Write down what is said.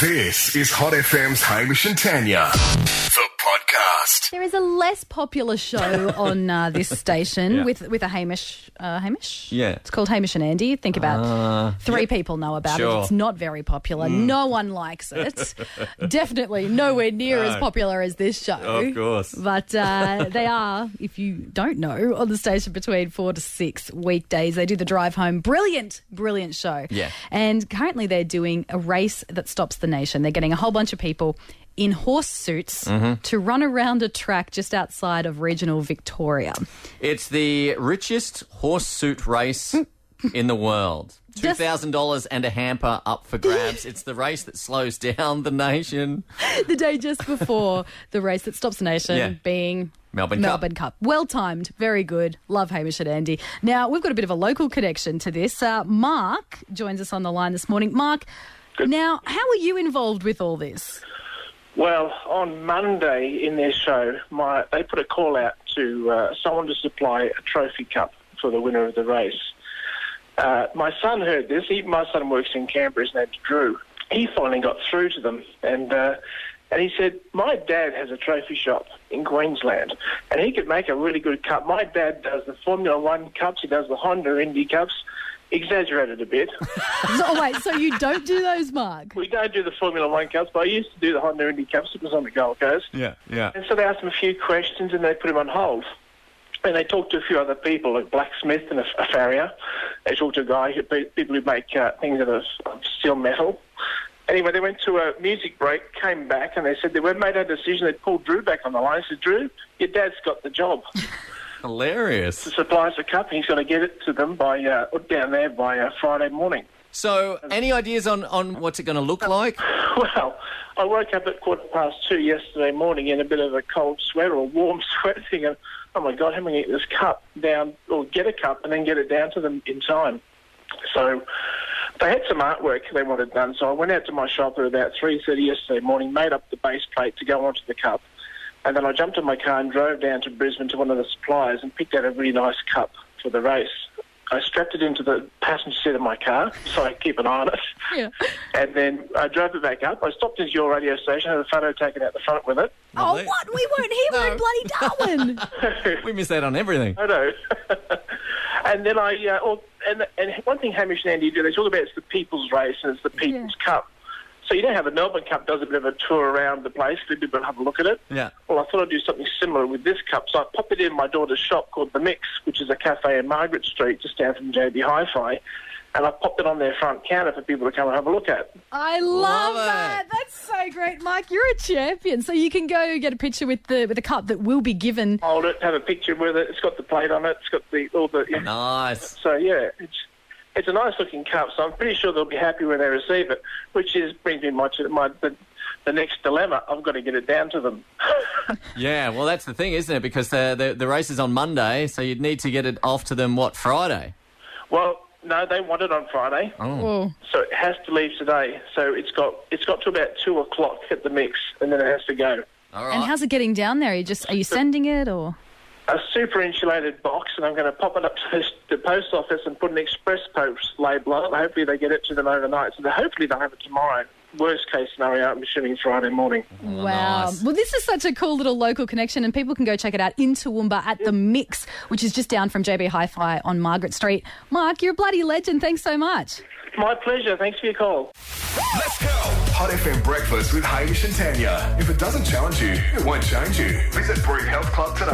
This is Hot FM's Hamish and Tanya, podcast. There is a less popular show on uh, this station Yeah. with with a Hamish. Uh, Hamish. Yeah. it's called Hamish and Andy. Think about Uh, three people know about Sure. Mm. it. It's not very popular. No one likes it. Definitely nowhere near as popular as this show. Of course. But uh, they are, if you don't know, on the station between four to six weekdays. They do the drive home. Brilliant, brilliant show. Yeah. And currently they're doing a race that stops the nation. They're getting a whole bunch of people in horse suits Mm-hmm. to run around a track just outside of regional Victoria. It's the richest horse suit race in the world. $2,000 and a hamper up for grabs. it's the race that slows down the nation. the day just before the race that stops the nation Yeah. being Melbourne Cup. Melbourne Cup. Well timed, very good. Love Hamish and Andy. Now, we've got a bit of a local connection to this. Uh, Mark joins us on the line this morning. Mark, now, how are you involved with all this? Well, on Monday in their show, my they put a call out to uh, someone to supply a trophy cup for the winner of the race. Uh, my son heard this. He, my son works in Canberra. His name's Drew. He finally got through to them, and uh, and he said, "My dad has a trophy shop in Queensland, and he could make a really good cup. My dad does the Formula One cups. He does the Honda Indy cups. Exaggerated a bit." So, oh, wait, so you don't do those, Mark? We don't do the Formula One Cups, but I used to do the Honda Indy Cups. It was on the Gold Coast. Yeah, yeah. And so they asked him a few questions and they put him on hold. And they talked to a few other people, a blacksmith and a, a farrier. They talked to a guy, who, people who make uh, things out of of steel metal. Anyway, they went to a music break, came back, and they said they made a decision. They pulled Drew back on the line. Said, Drew, your dad's got the job Hilarious. to supply us a cup. He's going to get it to them by uh, down there by uh, Friday morning. So, any ideas on, on what's it going to look like? Well, I woke up at quarter past two yesterday morning in a bit of a cold sweat or a warm sweat, thinking, "Oh my God, how am I going to get this cup down, or get a cup and then get it down to them in time?" So they had some artwork they wanted done. So I went out to my shop at about three thirty yesterday morning, made up the base plate to go onto the cup, and then I jumped in my car and drove down to Brisbane to one of the suppliers and picked out a really nice cup for the race. I strapped it into the passenger seat of my car so I keep an eye on it. Yeah. And then I drove it back up. I stopped at your radio station, had a photo taken out the front with it. Oh, Lovely. what? We weren't here. We were in bloody Darwin. We miss out on everything. I know. and then I, uh, and, and one thing Hamish and Andy do, they talk about it's the people's race and it's the people's cup. So you know how the Melbourne Cup does a bit of a tour around the place, let people have a look at it. Yeah. Well, I thought I'd do something similar with this cup. So I popped it in my daughter's shop called The Mix, which is a cafe in Margaret Street, just down from JB Hi-Fi. And I popped it on their front counter for people to come and have a look at. I love, Love it. that. That's so great, Mike. You're a champion. So you can go get a picture with the with the cup that will be given. hold it, have a picture with it. It's got the plate on it. It's got the all the. Yeah. Nice. So yeah, it's it's a nice looking cup. So I'm pretty sure they'll be happy when they receive it. Which is brings me my my the, the next dilemma. I've got to get it down to them. Yeah, well, that's the thing, isn't it? Because the, the, the race is on Monday, so you'd need to get it off to them, what, Friday? well, no, they want it on Friday, Oh. so it has to leave today. So it's got it's got to about two o'clock at the mix, and then it has to go. All right. And how's it getting down there? Are you just are you sending it or? A super insulated box, and I'm going to pop it up to the post office and put an express post label on it. Hopefully, they get it to them overnight. So hopefully, they'll have it tomorrow. Worst case scenario, I'm assuming Friday morning. Oh, wow. nice. Well, this is such a cool little local connection, and people can go check it out in Toowoomba at The Mix, which is just down from JB Hi Fi on Margaret Street. Mark, you're a bloody legend. Thanks so much. My pleasure. Thanks for your call. Let's go. Hot FM breakfast with Hamish and Tanya. If it doesn't challenge you, it won't change you. Visit Brook Health Club today.